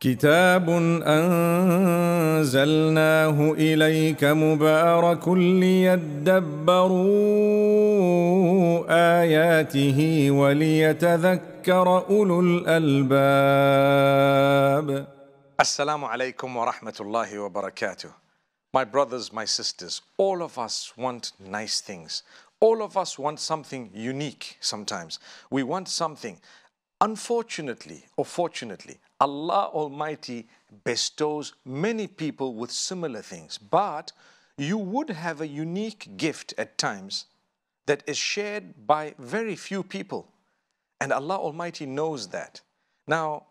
كتاب انزلناه اليك مبارك ليدبروا اياته وليتذكر الالباب Assalamu alaikum wa rahmatullahi wa barakatuh. My brothers, my sisters, all of us want nice things. All of us want something unique sometimes. We want something. Unfortunately or fortunately, Allah Almighty bestows many people with similar things. But you would have a unique gift at times that is shared by very few people. And Allah Almighty knows that. Now,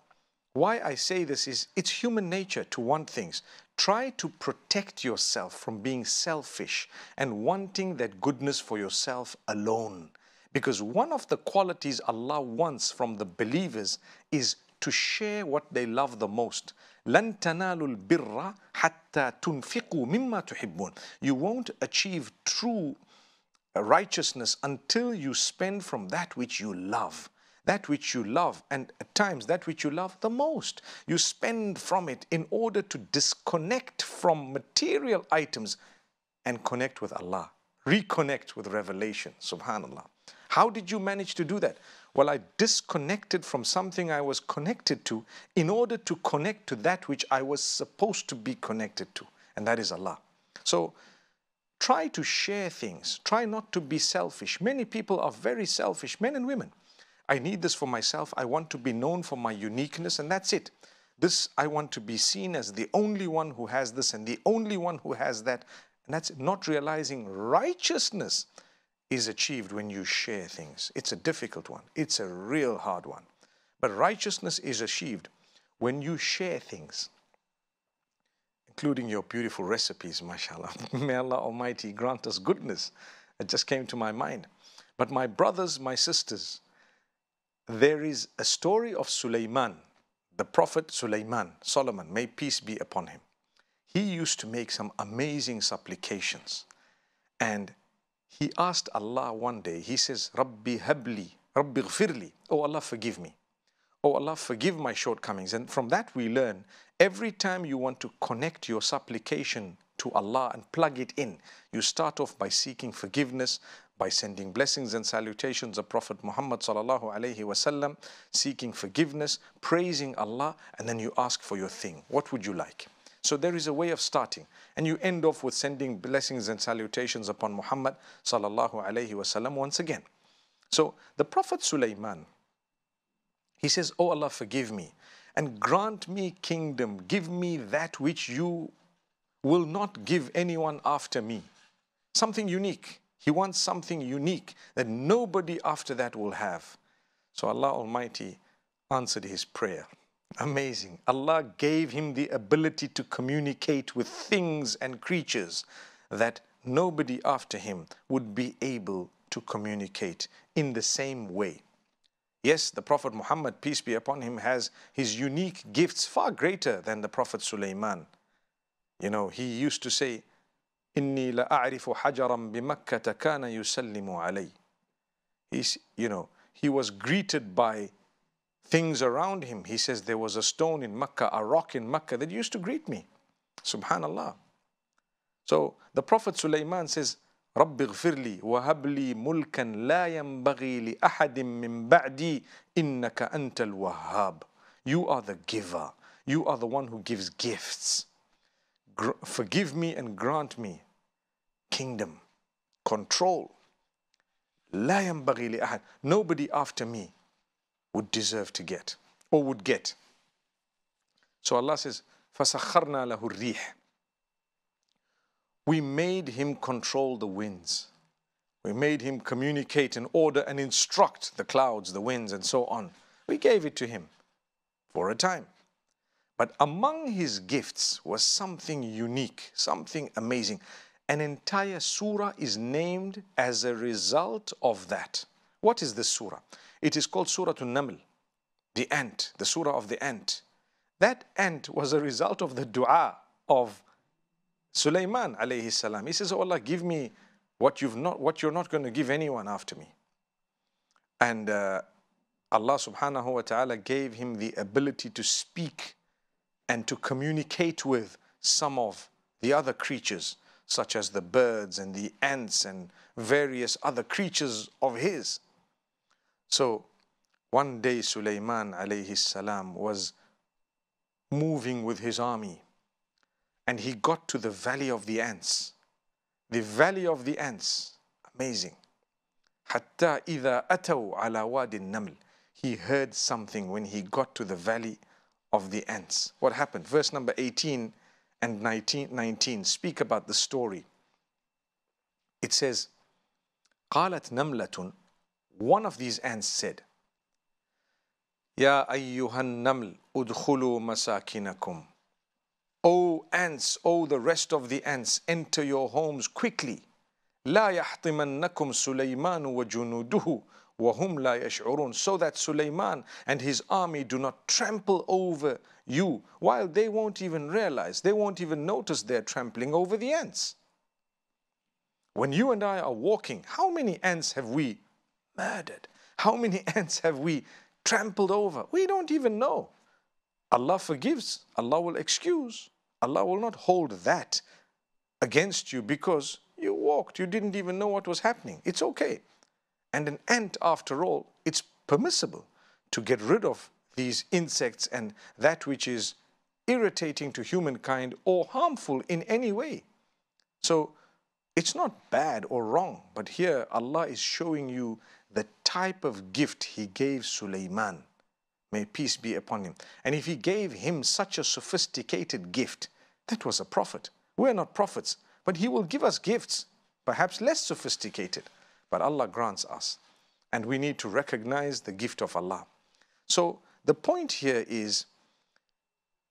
why I say this is it's human nature to want things. Try to protect yourself from being selfish and wanting that goodness for yourself alone. Because one of the qualities Allah wants from the believers is to share what they love the most. لن تنالوا البر حتى تنفقوا مما تحبون. You won't achieve true righteousness until you spend from that which you love that which you love, and at times that which you love the most. You spend from it in order to disconnect from material items and connect with Allah, reconnect with revelation. Subhanallah. How did you manage to do that? Well, I disconnected from something I was connected to in order to connect to that which I was supposed to be connected to, and that is Allah. So, try to share things. Try not to be selfish. Many people are very selfish, men and women. I need this for myself. I want to be known for my uniqueness, and that's it. This, I want to be seen as the only one who has this and the only one who has that. And that's not realizing righteousness is achieved when you share things. It's a difficult one, it's a real hard one. But righteousness is achieved when you share things, including your beautiful recipes, mashallah. May Allah Almighty grant us goodness. It just came to my mind. But my brothers, my sisters, there is a story of Sulaiman, the Prophet Sulaiman, Solomon, may peace be upon him. He used to make some amazing supplications. And he asked Allah one day, he says, Rabbi habli, Rabbi ghfirli, oh Allah forgive me. Oh Allah forgive my shortcomings. And from that we learn, every time you want to connect your supplication to Allah and plug it in, you start off by seeking forgiveness, by sending blessings and salutations of Prophet Muhammad sallallahu alaihi wasallam, seeking forgiveness, praising Allah, and then you ask for your thing. What would you like? So there is a way of starting, and you end off with sending blessings and salutations upon Muhammad sallallahu alaihi wasallam once again. So the Prophet Sulaiman, he says, "Oh Allah, forgive me and grant me kingdom. Give me that which you will not give anyone after me. Something unique." He wants something unique that nobody after that will have. So Allah Almighty answered his prayer. Amazing. Allah gave him the ability to communicate with things and creatures that nobody after him would be able to communicate in the same way. Yes, the Prophet Muhammad, peace be upon him, has his unique gifts far greater than the Prophet Sulaiman. You know, he used to say, إني لأعرف حجرا بمكة كان يسلم علي. He's, you know, he was greeted by things around him. He says there was a stone in Mecca, a rock in Mecca that used to greet me. Subhanallah. So the Prophet Sulaiman says, رب اغفر لي وهب لي ملكا لا ينبغي لأحد من بعدي إنك أنت الوهاب. You are the giver. You are the one who gives gifts. Forgive me and grant me kingdom, control. لا ينبغي لأحد. Nobody after me would deserve to get or would get. So Allah says, فَسَخَّرْنَا لَهُ الرِّيحِ We made him control the winds. We made him communicate and order and instruct the clouds, the winds, and so on. We gave it to him for a time. But among his gifts was something unique, something amazing. An entire surah is named as a result of that. What is this surah? It is called Surah An-Naml, the ant, the surah of the ant. That ant was a result of the dua of Sulaiman alayhi salam. He says, oh Allah, give me what, you've not, what you're not going to give anyone after me. And uh, Allah subhanahu wa ta'ala gave him the ability to speak and to communicate with some of the other creatures, such as the birds and the ants and various other creatures of his. So one day Sulaiman alayhi salam was moving with his army and he got to the valley of the ants. The valley of the ants, amazing. حتى إذا أتوا على واد النمل he heard something when he got to the valley of the ants. What happened? Verse number 18 and 19, 19 speak about the story. It says, قالت نملة One of these ants said, يا أيها النمل ادخلوا مساكنكم O ants, O the rest of the ants, enter your homes quickly. لا يحطمنكم سليمان وجنوده وهم لا يشعرون so that Sulaiman and his army do not trample over you while they won't even realize, they won't even notice they're trampling over the ants. When you and I are walking, how many ants have we murdered? How many ants have we trampled over? We don't even know. Allah forgives, Allah will excuse, Allah will not hold that against you because you walked, you didn't even know what was happening. It's okay. And an ant, after all, it's permissible to get rid of these insects and that which is irritating to humankind or harmful in any way. So it's not bad or wrong, but here Allah is showing you the type of gift He gave Sulaiman. May peace be upon him. And if He gave him such a sophisticated gift, that was a prophet. We're not prophets, but He will give us gifts, perhaps less sophisticated but Allah grants us. And we need to recognize the gift of Allah. So the point here is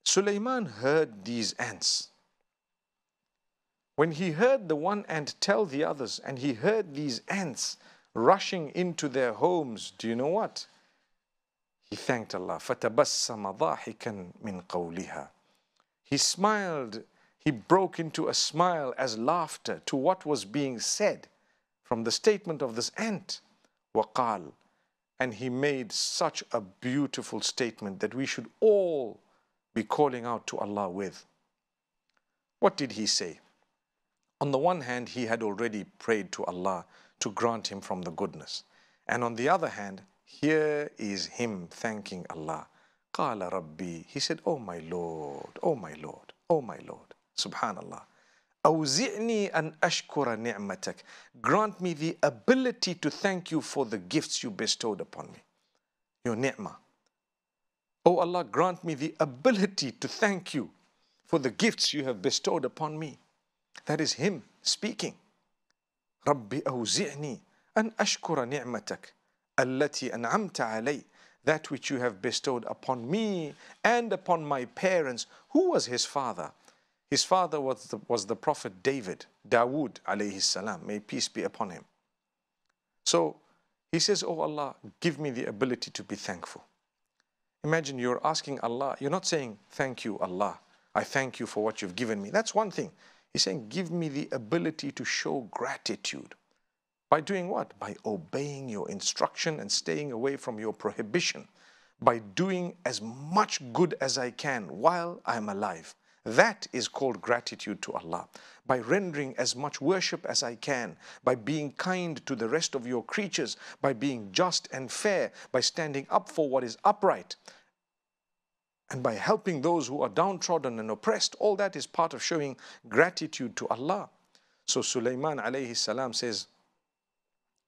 Sulaiman heard these ants. When he heard the one ant tell the others, and he heard these ants rushing into their homes, do you know what? He thanked Allah. فَتَبَسَّمَ ضَاحِكًا مِنْ قَوْلِهَا He smiled, he broke into a smile as laughter to what was being said from the statement of this ant, waqal. And he made such a beautiful statement that we should all be calling out to Allah with. What did he say? On the one hand, he had already prayed to Allah to grant him from the goodness. And on the other hand, here is him thanking Allah. قال ربي He said, Oh my Lord, oh my Lord, oh my Lord. Subhanallah. أوزعني أن أشكر نعمتك. Grant me the ability to thank you for the gifts you bestowed upon me. Your ni'mah. Oh Allah, grant me the ability to thank you for the gifts you have bestowed upon me. That is Him speaking. ربي أوزعني أن أشكر نعمتك التي أنعمت علي that which you have bestowed upon me and upon my parents. Who was his father? His father was the, was the prophet David, Dawood alayhi salam, may peace be upon him. So he says, Oh Allah, give me the ability to be thankful. Imagine you're asking Allah, you're not saying, Thank you, Allah. I thank you for what you've given me. That's one thing. He's saying, Give me the ability to show gratitude. By doing what? By obeying your instruction and staying away from your prohibition. By doing as much good as I can while I'm alive. That is called gratitude to Allah. By rendering as much worship as I can, by being kind to the rest of your creatures, by being just and fair, by standing up for what is upright, and by helping those who are downtrodden and oppressed, all that is part of showing gratitude to Allah. So Sulaiman alayhi salam says,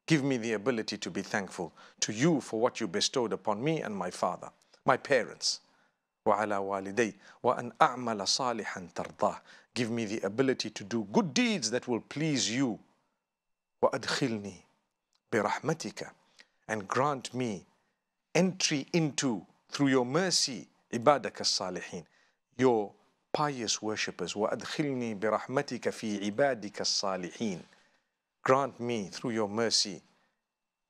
Give me the ability to be thankful to you for what you bestowed upon me and my father, my parents. وعلى والدي وأن أعمل صالحا ترضاه Give me the ability to do good deeds that will please you وأدخلني برحمتك and grant me entry into through your mercy عبادك الصالحين your pious worshippers وأدخلني برحمتك في عبادك الصالحين grant me through your mercy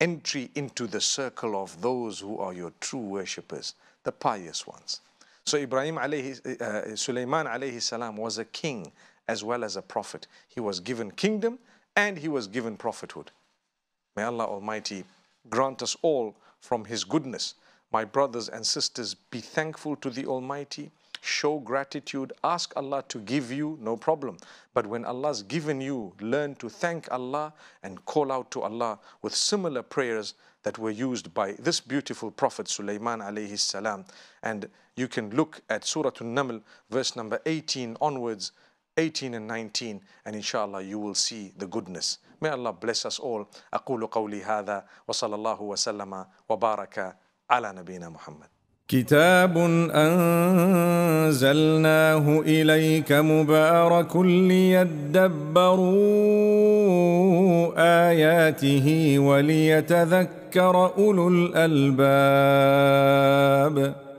entry into the circle of those who are your true worshippers the pious ones so Ibrahim alayhi, uh, Sulaiman alayhi salam was a king as well as a prophet. He was given kingdom and he was given prophethood. May Allah Almighty grant us all from His goodness. my brothers and sisters, be thankful to the Almighty. Show gratitude. Ask Allah to give you, no problem. But when Allah's given you, learn to thank Allah and call out to Allah with similar prayers that were used by this beautiful Prophet Sulaiman alayhi salam. And you can look at Surah An-Naml, verse number 18 onwards, 18 and 19 and inshallah you will see the goodness may allah bless us all aqulu qawli hadha wa sallallahu wa sallama wa baraka على نبينا محمد. كتاب أنزلناه إليك مبارك ليدبروا آياته وليتذكر أولو الألباب.